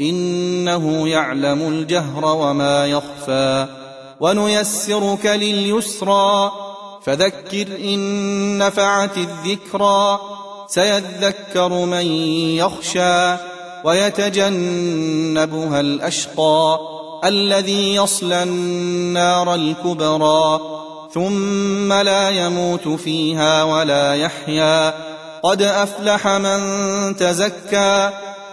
إنه يعلم الجهر وما يخفى ونيسرك لليسرى فذكر إن نفعت الذكرى سيذكر من يخشى ويتجنبها الأشقى الذي يصلى النار الكبرى ثم لا يموت فيها ولا يحيا قد أفلح من تزكى